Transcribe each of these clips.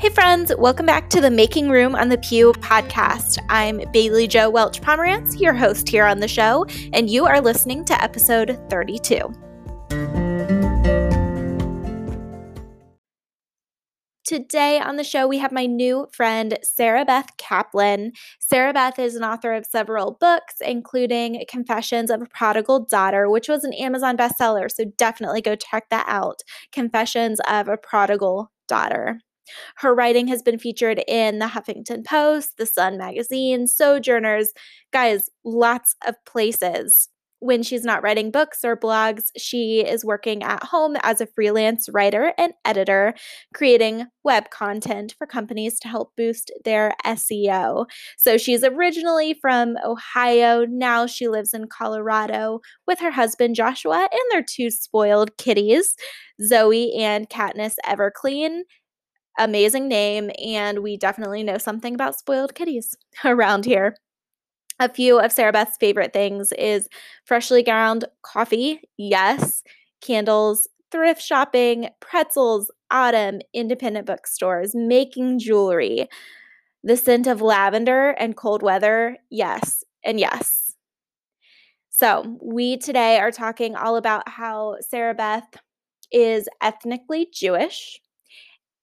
Hey, friends, welcome back to the Making Room on the Pew podcast. I'm Bailey Joe Welch Pomerantz, your host here on the show, and you are listening to episode 32. Today on the show, we have my new friend, Sarah Beth Kaplan. Sarah Beth is an author of several books, including Confessions of a Prodigal Daughter, which was an Amazon bestseller. So definitely go check that out. Confessions of a Prodigal Daughter. Her writing has been featured in the Huffington Post, the Sun magazine, Sojourners, guys, lots of places. When she's not writing books or blogs, she is working at home as a freelance writer and editor, creating web content for companies to help boost their SEO. So she's originally from Ohio. Now she lives in Colorado with her husband Joshua and their two spoiled kitties, Zoe and Katniss Everclean amazing name, and we definitely know something about spoiled kitties around here. A few of Sarah Beth's favorite things is freshly ground coffee, yes, candles, thrift shopping, pretzels, autumn, independent bookstores, making jewelry, the scent of lavender and cold weather, yes, and yes. So, we today are talking all about how Sarah Beth is ethnically Jewish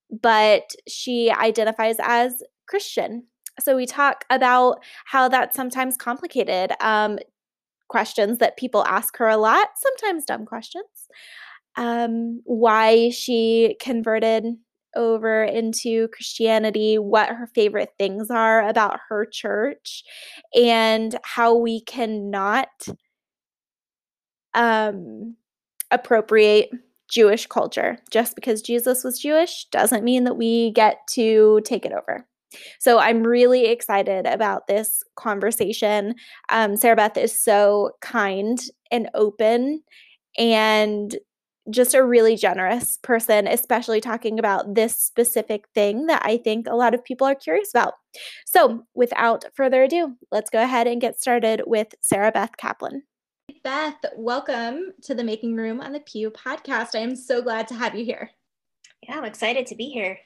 but she identifies as Christian. So we talk about how that's sometimes complicated. Um, questions that people ask her a lot, sometimes dumb questions. Um, why she converted over into Christianity, what her favorite things are about her church, and how we cannot um, appropriate Jewish culture. Just because Jesus was Jewish doesn't mean that we get to take it over. So I'm really excited about this conversation. Um, Sarah Beth is so kind and open and just a really generous person, especially talking about this specific thing that I think a lot of people are curious about. So, without further ado, let's go ahead and get started with Sarah Beth Kaplan. Beth, welcome to the Making Room on the Pew podcast. I am so glad to have you here. Yeah, I'm excited to be here.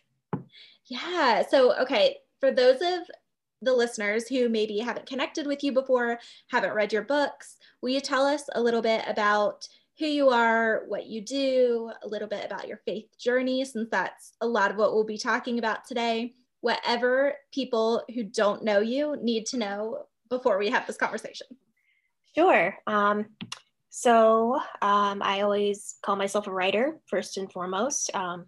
Yeah. So, okay, for those of the listeners who maybe haven't connected with you before, haven't read your books, will you tell us a little bit about who you are, what you do, a little bit about your faith journey, since that's a lot of what we'll be talking about today? Whatever people who don't know you need to know before we have this conversation. Sure. Um, so um, I always call myself a writer first and foremost. Um,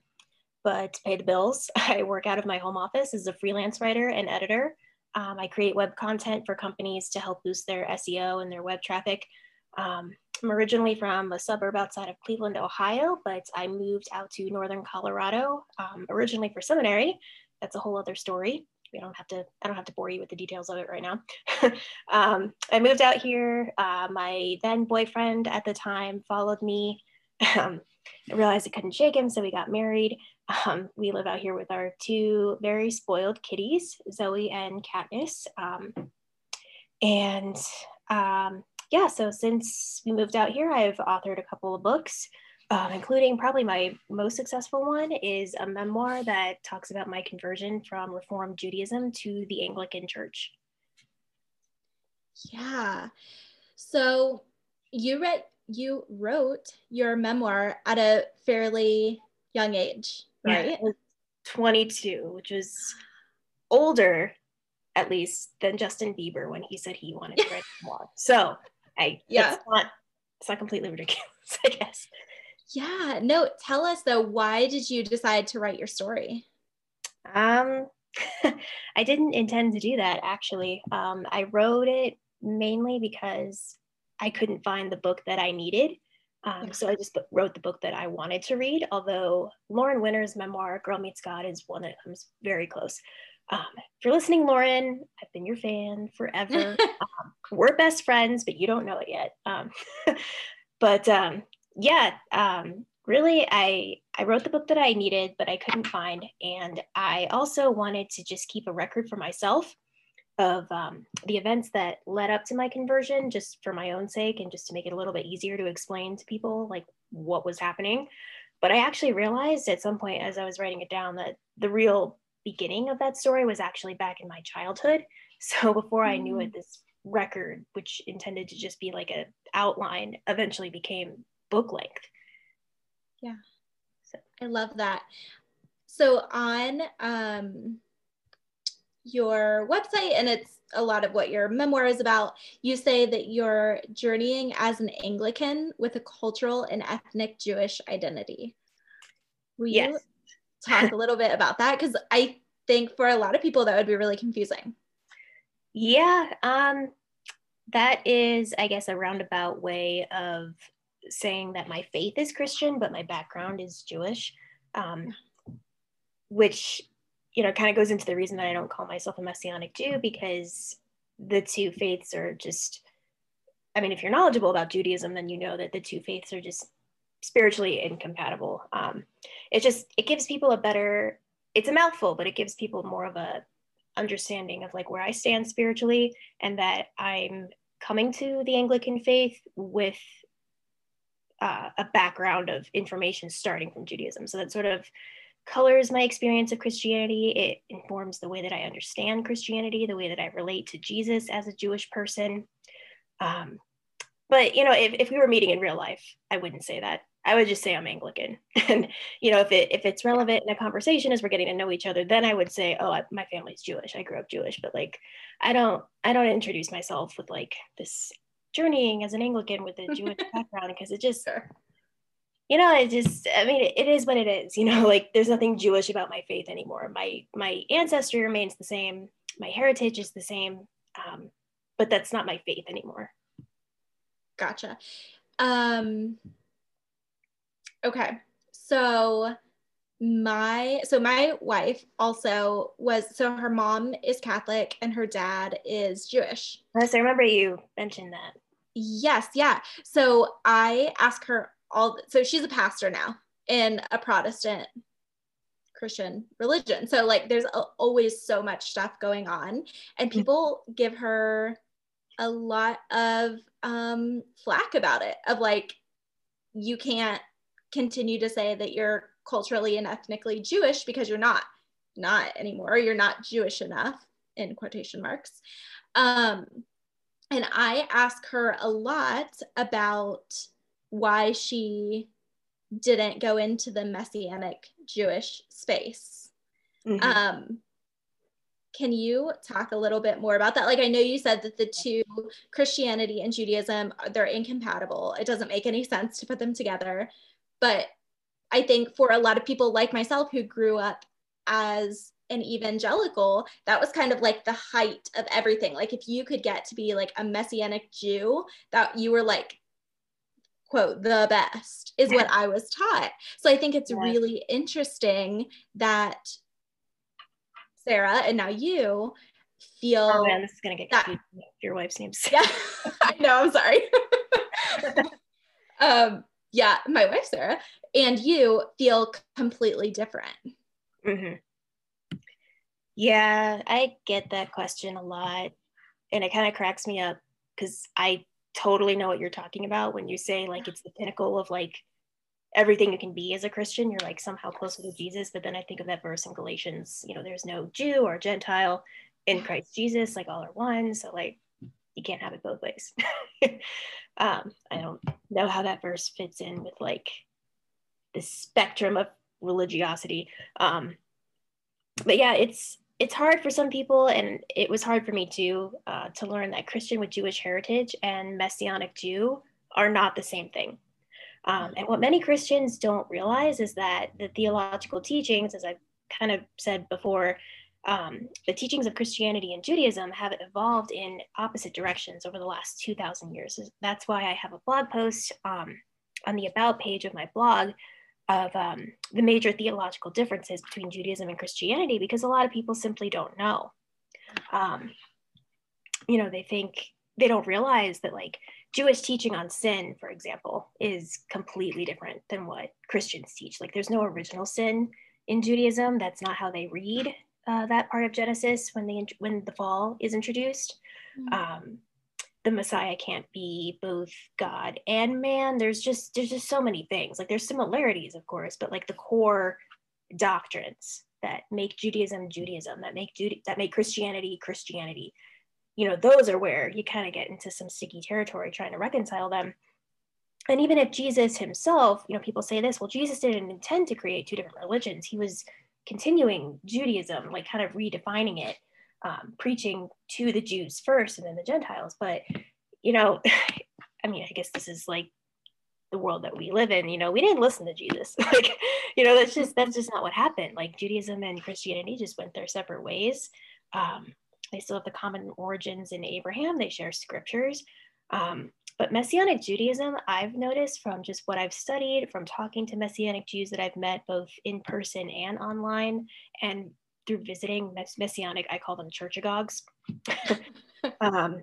but to pay the bills, I work out of my home office as a freelance writer and editor. Um, I create web content for companies to help boost their SEO and their web traffic. Um, I'm originally from a suburb outside of Cleveland, Ohio, but I moved out to northern Colorado um, originally for seminary. That's a whole other story we don't have to i don't have to bore you with the details of it right now. Um, i moved out here. Uh, my then boyfriend at the time followed me. Um, i realized i couldn't shake him so we got married. Um, we live out here with our two very spoiled kitties zoe and katniss. Um, and um, yeah so since we moved out here i've authored a couple of books um, including probably my most successful one is a memoir that talks about my conversion from Reformed Judaism to the Anglican Church. Yeah. So you read you wrote your memoir at a fairly young age, right? Yeah, 22, which was older at least than Justin Bieber when he said he wanted to write a memoir. So I yeah, it's not it's not completely ridiculous, I guess. Yeah. No, tell us though, why did you decide to write your story? Um, I didn't intend to do that actually. Um, I wrote it mainly because I couldn't find the book that I needed. Um, so I just wrote the book that I wanted to read, although Lauren Winner's memoir, Girl Meets God, is one that comes very close. Um, if you're listening, Lauren, I've been your fan forever. um, we're best friends, but you don't know it yet. Um, but um, yeah, um, really, I I wrote the book that I needed, but I couldn't find, and I also wanted to just keep a record for myself of um, the events that led up to my conversion, just for my own sake, and just to make it a little bit easier to explain to people like what was happening. But I actually realized at some point as I was writing it down that the real beginning of that story was actually back in my childhood. So before I knew it, mm. this record, which intended to just be like a outline, eventually became book length. Yeah. So I love that. So on um, your website, and it's a lot of what your memoir is about, you say that you're journeying as an Anglican with a cultural and ethnic Jewish identity. Will yes. you talk a little bit about that? Because I think for a lot of people that would be really confusing. Yeah, um, that is, I guess, a roundabout way of saying that my faith is Christian, but my background is Jewish, um, which you know kind of goes into the reason that I don't call myself a Messianic Jew because the two faiths are just. I mean, if you're knowledgeable about Judaism, then you know that the two faiths are just spiritually incompatible. Um, it just it gives people a better. It's a mouthful, but it gives people more of a understanding of like where I stand spiritually and that I'm coming to the Anglican faith with uh, a background of information starting from Judaism. So that sort of colors my experience of Christianity. It informs the way that I understand Christianity, the way that I relate to Jesus as a Jewish person. Um, but you know, if, if we were meeting in real life, I wouldn't say that. I would just say I'm Anglican. and you know, if it if it's relevant in a conversation as we're getting to know each other, then I would say, oh, I, my family's Jewish. I grew up Jewish. But like, I don't I don't introduce myself with like this journeying as an Anglican with a Jewish background because it just. Sure. You know, it just, I mean, it, it is what it is. You know, like there's nothing Jewish about my faith anymore. My my ancestry remains the same. My heritage is the same, um, but that's not my faith anymore. Gotcha. Um, Okay. So my so my wife also was so her mom is Catholic and her dad is Jewish. Yes, I remember you mentioned that. Yes, yeah. So I ask her all so she's a pastor now in a Protestant Christian religion. So like there's a, always so much stuff going on and mm. people give her a lot of um flack about it of like you can't continue to say that you're culturally and ethnically Jewish because you're not not anymore. You're not Jewish enough in quotation marks. Um, and I ask her a lot about why she didn't go into the messianic Jewish space. Mm-hmm. Um, can you talk a little bit more about that? Like, I know you said that the two, Christianity and Judaism, they're incompatible. It doesn't make any sense to put them together. But I think for a lot of people like myself who grew up as an evangelical, that was kind of like the height of everything. Like if you could get to be like a messianic Jew, that you were like quote the best is what I was taught. So I think it's yeah. really interesting that Sarah and now you feel Oh man, this is gonna get that. Your wife's name. Yeah, I know, I'm sorry. um yeah, my wife Sarah, and you feel completely different. Mm-hmm. Yeah, I get that question a lot, and it kind of cracks me up because I totally know what you're talking about when you say like it's the pinnacle of like everything you can be as a Christian. You're like somehow closer to Jesus, but then I think of that verse in Galatians. You know, there's no Jew or Gentile in Christ Jesus, like all are one. So like you can't have it both ways. um, I don't know how that verse fits in with like the spectrum of religiosity. Um, but yeah, it's it's hard for some people, and it was hard for me too, uh, to learn that Christian with Jewish heritage and Messianic Jew are not the same thing. Um, and what many Christians don't realize is that the theological teachings, as I've kind of said before, um, the teachings of Christianity and Judaism have evolved in opposite directions over the last 2,000 years. That's why I have a blog post um, on the About page of my blog of um, the major theological differences between Judaism and Christianity, because a lot of people simply don't know. Um, you know, they think they don't realize that, like, Jewish teaching on sin, for example, is completely different than what Christians teach. Like, there's no original sin in Judaism. That's not how they read uh, that part of Genesis when the when the fall is introduced. Mm-hmm. Um, the Messiah can't be both God and man. There's just there's just so many things. Like there's similarities, of course, but like the core doctrines that make Judaism Judaism, that make Jude- that make Christianity Christianity. You know, those are where you kind of get into some sticky territory trying to reconcile them. And even if Jesus himself, you know, people say this, well, Jesus didn't intend to create two different religions. He was continuing Judaism, like kind of redefining it, um, preaching to the Jews first and then the Gentiles. But, you know, I mean, I guess this is like the world that we live in you know we didn't listen to jesus. Like you know that's just that's just not what happened. Like judaism and christianity just went their separate ways. Um, they still have the common origins in abraham. They share scriptures. Um, but messianic judaism i've noticed from just what i've studied from talking to messianic jews that i've met both in person and online and through visiting messianic i call them churchagogues. Um,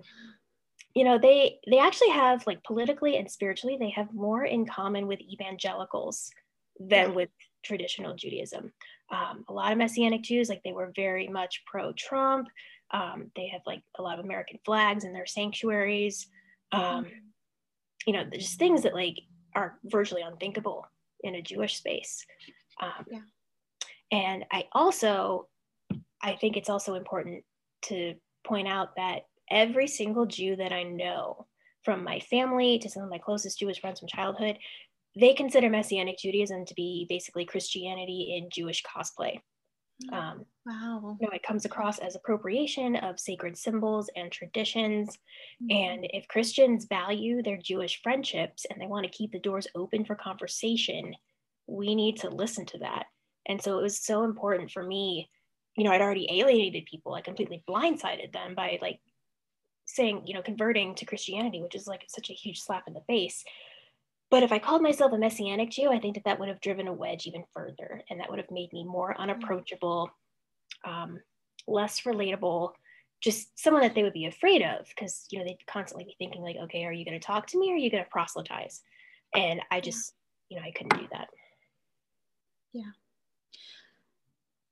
you know they they actually have like politically and spiritually they have more in common with evangelicals than with traditional judaism. Um, a lot of messianic jews like they were very much pro-trump. Um, they have like a lot of american flags in their sanctuaries. Um, you know just things that like are virtually unthinkable in a jewish space. Um, yeah. and i also i think it's also important to point out that every single Jew that I know, from my family to some of my closest Jewish friends from childhood, they consider Messianic Judaism to be basically Christianity in Jewish cosplay. Mm. Um, wow. You know, it comes across as appropriation of sacred symbols and traditions. Mm-hmm. And if Christians value their Jewish friendships and they want to keep the doors open for conversation, we need to listen to that. And so it was so important for me. You know, I'd already alienated people. I completely blindsided them by like saying, you know, converting to Christianity, which is like such a huge slap in the face. But if I called myself a messianic Jew, I think that that would have driven a wedge even further, and that would have made me more mm. unapproachable, um, less relatable, just someone that they would be afraid of, because you know they'd constantly be thinking like, okay, are you going to talk to me, or are you going to proselytize? And I just, you know, I couldn't do that. Yeah.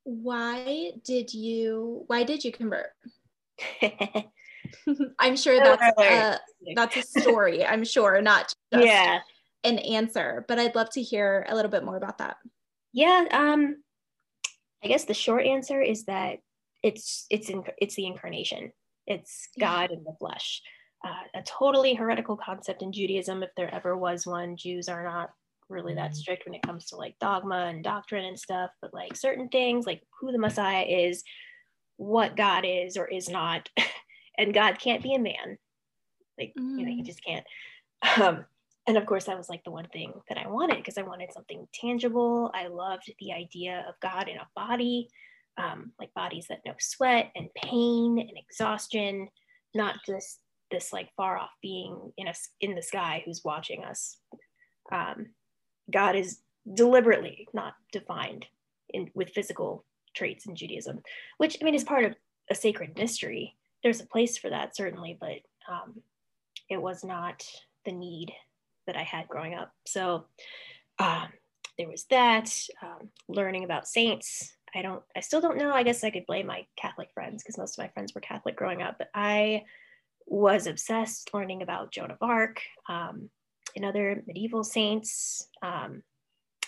Why did you? Why did you convert? I'm sure that's a, that's a story. I'm sure, not just yeah. an answer. But I'd love to hear a little bit more about that. Yeah, um, I guess the short answer is that it's it's in, it's the incarnation. It's God in the flesh. Uh, a totally heretical concept in Judaism, if there ever was one. Jews are not really that mm-hmm. strict when it comes to like dogma and doctrine and stuff, but like certain things, like who the Messiah is, what God is or is not, and God can't be a man. Like, mm. you know, he mm. just can't. Um, and of course, that was like the one thing that I wanted because I wanted something tangible. I loved the idea of God in a body, um, like bodies that know sweat and pain and exhaustion, not just this like far off being in us in the sky who's watching us. Um, God is deliberately not defined in with physical traits in Judaism, which I mean is part of a sacred mystery there's a place for that certainly, but um, it was not the need that I had growing up. So um, there was that. Um, learning about saints. I don't. I still don't know. I guess I could blame my Catholic friends because most of my friends were Catholic growing up. But I was obsessed learning about Joan of Arc um, and other medieval saints. Um,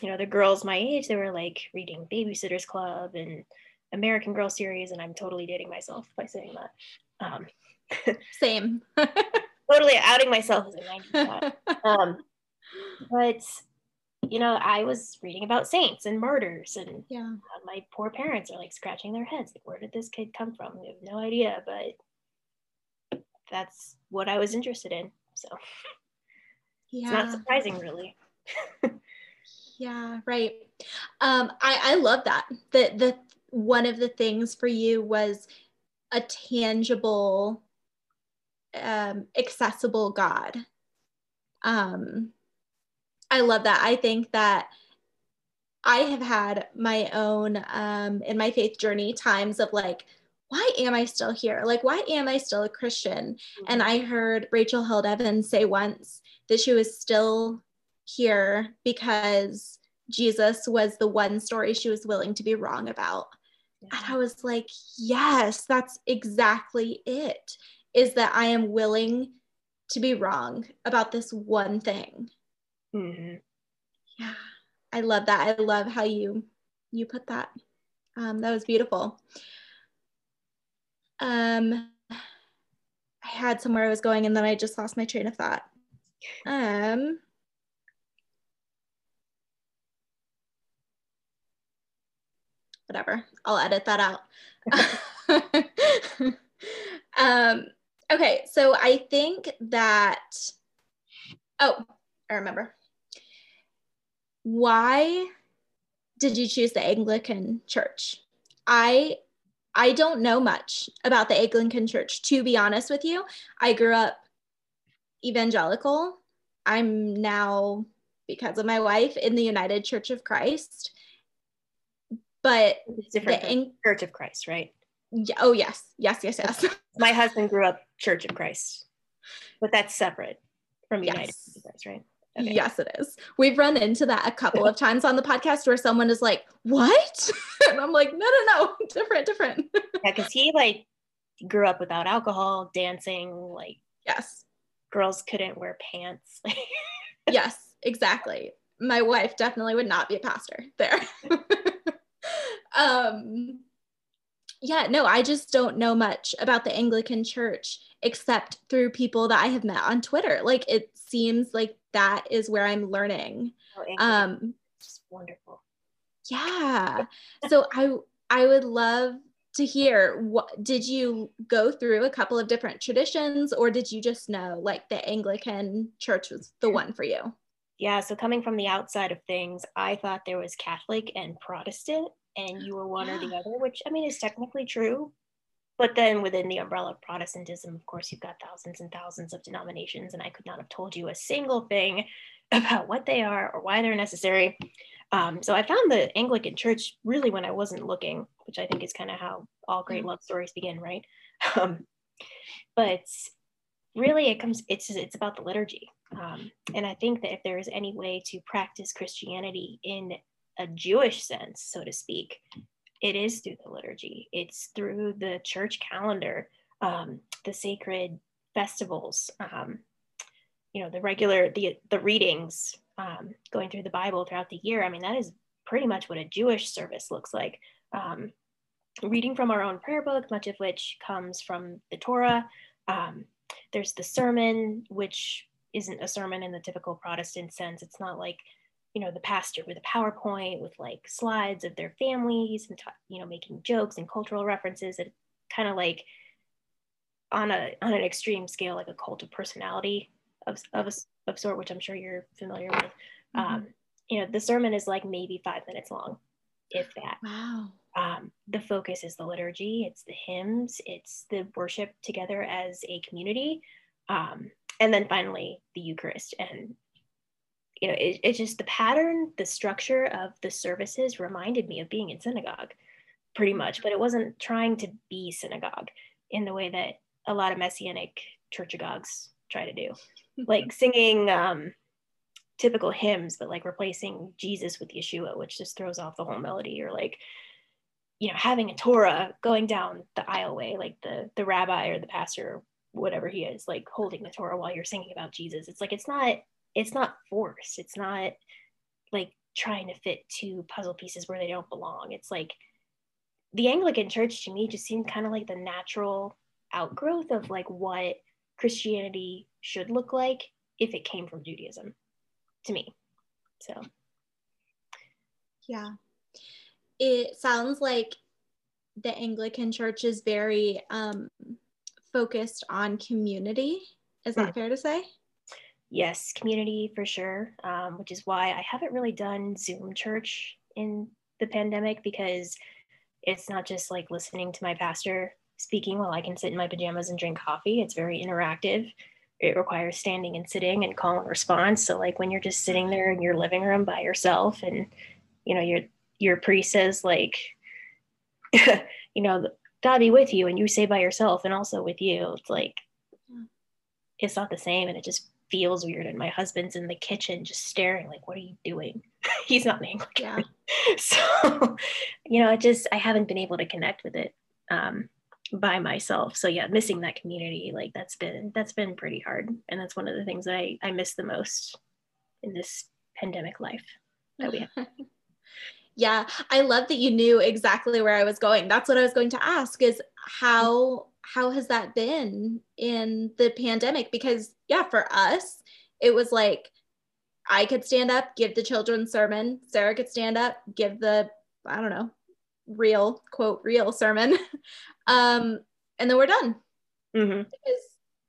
you know, the girls my age, they were like reading Babysitter's Club and American Girl series, and I'm totally dating myself by saying that. Um, Same. totally outing myself as a 90s um, but you know, I was reading about saints and martyrs, and yeah, my poor parents are like scratching their heads, like, where did this kid come from? We have no idea, but that's what I was interested in. So yeah. it's not surprising, really. yeah, right. Um, I I love that. The the one of the things for you was a tangible, um, accessible God. Um, I love that. I think that I have had my own um, in my faith journey times of like, why am I still here? Like, why am I still a Christian? Mm-hmm. And I heard Rachel Held Evans say once that she was still here because Jesus was the one story she was willing to be wrong about. Yeah. And I was like, yes, that's exactly it. Is that I am willing to be wrong about this one thing. Mm-hmm. Yeah, I love that. I love how you you put that. Um, that was beautiful. Um, I had somewhere I was going and then I just lost my train of thought. Um, whatever. I'll edit that out. um, okay, so I think that, oh, I remember. Why did you choose the Anglican Church? I I don't know much about the Anglican Church, to be honest with you. I grew up evangelical. I'm now, because of my wife, in the United Church of Christ. But it's different the Church of Christ, right? Yeah, oh yes, yes, yes, yes. my husband grew up Church of Christ, but that's separate from United yes. Christ, right? Okay. Yes, it is. We've run into that a couple of times on the podcast where someone is like, "What?" and I'm like, "No, no, no, different, different." yeah, because he like grew up without alcohol, dancing. Like, yes, girls couldn't wear pants. yes, exactly. My wife definitely would not be a pastor there. um, yeah, no, I just don't know much about the Anglican Church except through people that I have met on Twitter. Like, it seems like that is where I'm learning. Oh, um, just wonderful. Yeah. so I I would love to hear what did you go through a couple of different traditions or did you just know like the Anglican church was the one for you? Yeah, so coming from the outside of things, I thought there was Catholic and Protestant and you were one or the other, which I mean is technically true, but then within the umbrella of Protestantism, of course, you've got thousands and thousands of denominations, and I could not have told you a single thing about what they are or why they're necessary. Um, so I found the Anglican Church really when I wasn't looking, which I think is kind of how all great love stories begin, right? Um, but really, it comes it's it's about the liturgy, um, and I think that if there is any way to practice Christianity in a Jewish sense, so to speak, it is through the liturgy. It's through the church calendar um, the sacred festivals um, you know the regular the the readings um, going through the bible throughout the year i mean that is pretty much what a jewish service looks like. Um, reading from our own prayer book much of which comes from the torah. Um, there's the sermon which isn't a sermon in the typical protestant sense. It's not like you know the pastor with a powerpoint with like slides of their families and you know making jokes and cultural references. And kind of like on a on an extreme scale like a cult of personality of, of a of sort which i'm sure you're familiar with. Mm-hmm. um, you know the sermon is like maybe five minutes long if that. Wow. Um, the focus is the liturgy it's the hymns it's the worship together as a community. Um, and then finally the eucharist. And you know, it, it's just the pattern, the structure of the services reminded me of being in synagogue pretty much, but it wasn't trying to be synagogue in the way that a lot of messianic churchagogues try to do, like singing um, typical hymns, but like replacing Jesus with Yeshua, which just throws off the whole melody, or like, you know, having a Torah going down the aisleway, like the the rabbi or the pastor, whatever he is, like holding the Torah while you're singing about Jesus. It's like it's not it's not force. It's not like trying to fit two puzzle pieces where they don't belong. It's like the Anglican church to me just seemed kind of like the natural outgrowth of like what Christianity should look like if it came from Judaism to me. So, yeah. It sounds like the Anglican church is very um, focused on community. Is that mm. fair to say? yes, community for sure, um, which is why I haven't really done Zoom church in the pandemic because it's not just like listening to my pastor speaking while I can sit in my pajamas and drink coffee. It's very interactive. It requires standing and sitting and call and response. So like when you're just sitting there in your living room by yourself and you know your your priest says like you know God be with you and you say by yourself and also with you. It's like it's not the same and it just feels weird and my husband's in the kitchen just staring like what are you doing he's not an anglican yeah. so you know it just i haven't been able to connect with it um, by myself. So yeah missing that community like that's been that's been pretty hard. And that's one of the things that i i miss the most in this pandemic life that we have. Yeah, I love that you knew exactly where I was going. That's what I was going to ask is how how has that been in the pandemic? Because yeah, for us it was like I could stand up, give the children's sermon, Sarah could stand up, give the I don't know, real quote real sermon. um and then we're done. Mm-hmm. Because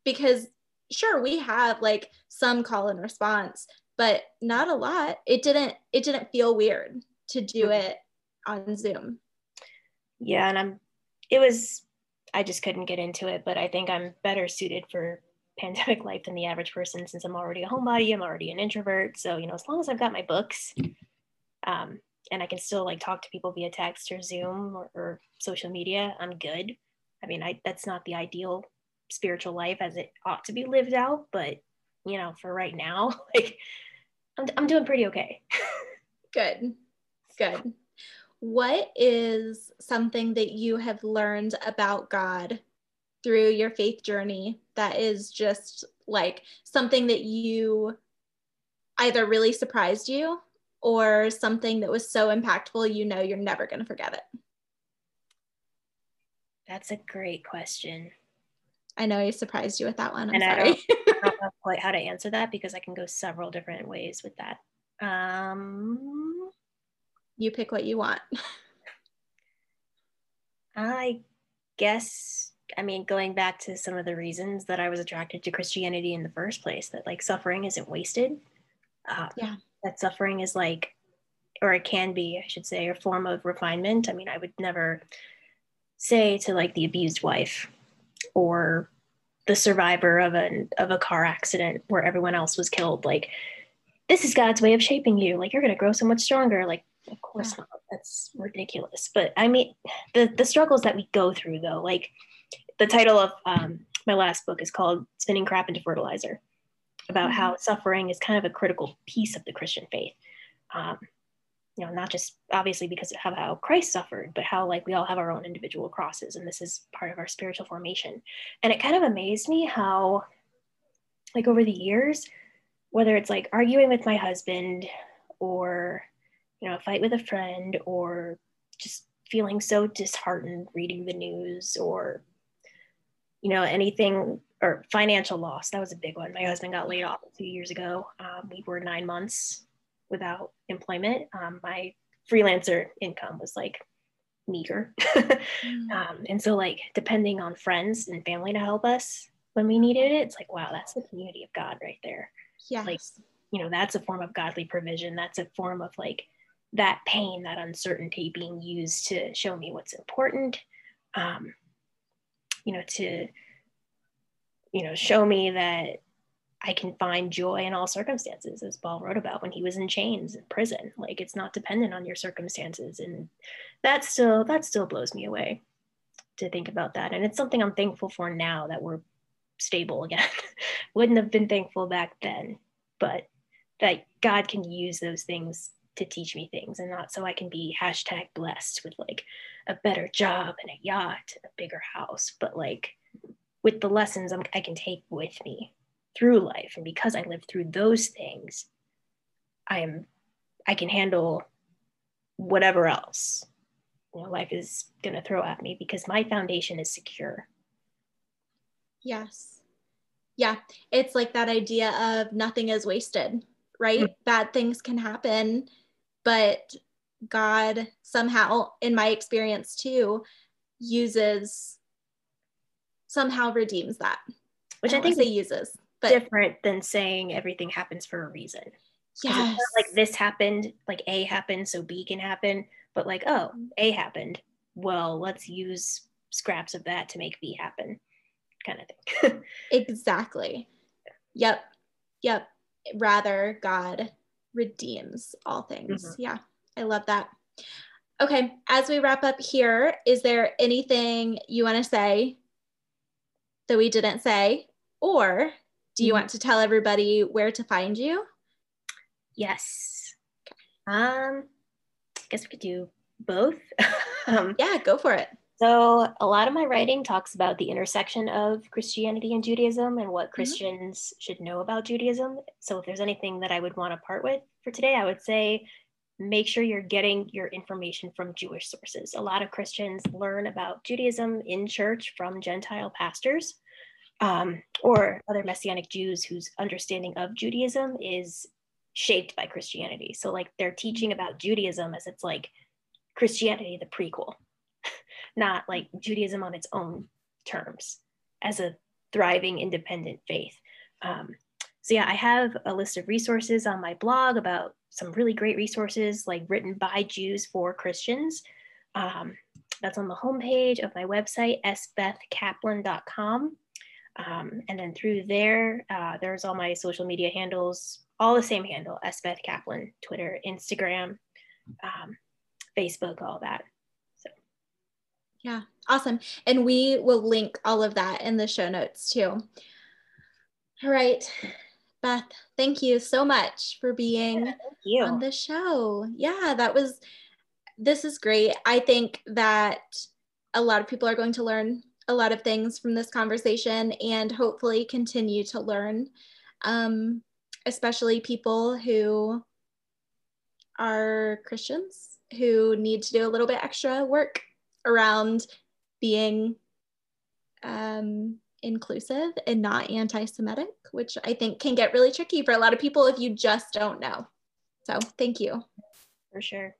because sure we have like some call and response, but not a lot. It didn't it didn't feel weird to do mm-hmm. it on Zoom. Yeah, and I'm it was I just couldn't get into it, but I think I'm better suited for pandemic life than the average person since I'm already a homebody, I'm already an introvert. So, you know, as long as I've got my books, um, and I can still like talk to people via text or Zoom or, or social media, I'm good. I mean, I that's not the ideal spiritual life as it ought to be lived out, but you know, for right now, like I'm, I'm doing pretty okay. good. Good. What is something that you have learned about God through your faith journey that is just like something that you either really surprised you or something that was so impactful you know you're never going to forget it? That's a great question. I know I surprised you with that one. I'm and sorry. I don't, I don't know quite how to answer that because I can go several different ways with that. Um, you pick what you want. I guess, I mean, going back to some of the reasons that I was attracted to Christianity in the first place, that like suffering isn't wasted. Uh, yeah. That suffering is like, or it can be, I should say, a form of refinement. I mean, I would never say to like the abused wife or the survivor of an of a car accident where everyone else was killed, like, this is God's way of shaping you. Like, you're going to grow so much stronger. Like, of course not. That's ridiculous. But I mean, the the struggles that we go through, though, like the title of um, my last book is called "Spinning Crap into Fertilizer," about mm-hmm. how suffering is kind of a critical piece of the Christian faith. Um, you know, not just obviously because of how Christ suffered, but how like we all have our own individual crosses, and this is part of our spiritual formation. And it kind of amazed me how, like over the years, whether it's like arguing with my husband or you know, a fight with a friend or just feeling so disheartened reading the news or, you know, anything or financial loss. That was a big one. My husband got laid off a few years ago. Um, we were nine months without employment. Um, my freelancer income was like meager. mm. um, and so, like, depending on friends and family to help us when we needed it, it's like, wow, that's the community of God right there. Yeah. Like, you know, that's a form of godly provision. That's a form of like that pain, that uncertainty being used to show me what's important, um, you know, to, you know, show me that I can find joy in all circumstances, as Paul wrote about when he was in chains in prison. Like it's not dependent on your circumstances. And that still, that still blows me away to think about that. And it's something I'm thankful for now that we're stable again. Wouldn't have been thankful back then, but that God can use those things to teach me things and not so I can be hashtag blessed with like a better job and a yacht and a bigger house, but like with the lessons I'm, I can take with me through life. And because I lived through those things, I am, I can handle whatever else you know, life is going to throw at me because my foundation is secure. Yes. Yeah. It's like that idea of nothing is wasted, right? Mm-hmm. Bad things can happen but God somehow, in my experience too, uses somehow redeems that. Which I, I think he uses, but different than saying everything happens for a reason. Yes. like this happened, like A happened, so B can happen. But like, oh, A happened. Well, let's use scraps of that to make B happen, kind of thing. exactly. Yep. Yep. Rather, God redeems all things. Mm-hmm. Yeah, I love that. Okay, as we wrap up here, is there anything you want to say that we didn't say? Or do you mm-hmm. want to tell everybody where to find you? Yes. Um, I guess we could do both. um, yeah, go for it. So, a lot of my writing talks about the intersection of Christianity and Judaism and what mm-hmm. Christians mm-hmm. should know about Judaism. So, if there's anything that I would want to part with for today, I would say make sure you're getting your information from Jewish sources. A lot of Christians learn about Judaism in church from Gentile pastors um, or other Messianic Jews whose understanding of Judaism is shaped by Christianity. So, like, they're teaching about Judaism as it's like Christianity, the prequel, not like Judaism on its own terms as a thriving independent faith. Um, so, yeah, I have a list of resources on my blog about some really great resources like written by Jews for Christians. Um, that's on the homepage of my website, sbethkaplan.com. Um, and then through there, uh, there's all my social media handles, all the same handle, sbeth kaplan, Twitter, Instagram, um, Facebook, all that. So, yeah, awesome. And we will link all of that in the show notes too. All right. Beth, thank you so much for being yeah, on the show. Yeah, that was, this is great. I think that a lot of people are going to learn a lot of things from this conversation and hopefully continue to learn, um, especially people who are Christians who need to do a little bit extra work around being um, inclusive and not anti Semitic, which I think can get really tricky for a lot of people if you just don't know. So, thank you. For sure.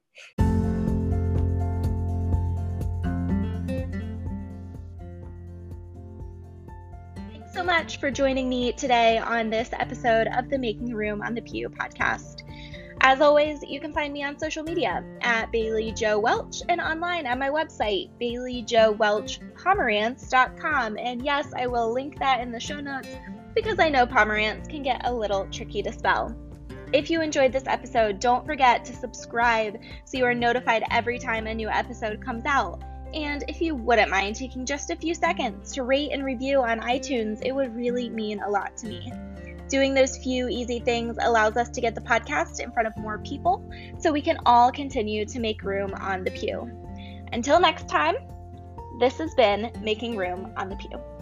Thanks so much for joining me today on this episode of the Making Room on the Pew podcast. As always, you can find me on social media at Bailey Joe Welch and online at my website, baileyjoewelchpomerantz.com. And yes, I will link that in the show notes because I know Pomerantz can get a little tricky to spell. If you enjoyed this episode, don't forget to subscribe so you are notified every time a new episode comes out. And if you wouldn't mind taking just a few seconds to rate and review on iTunes, it would really mean a lot to me. Doing those few easy things allows us to get the podcast in front of more people so we can all continue to make room on the pew. Until next time, this has been Making Room on the Pew.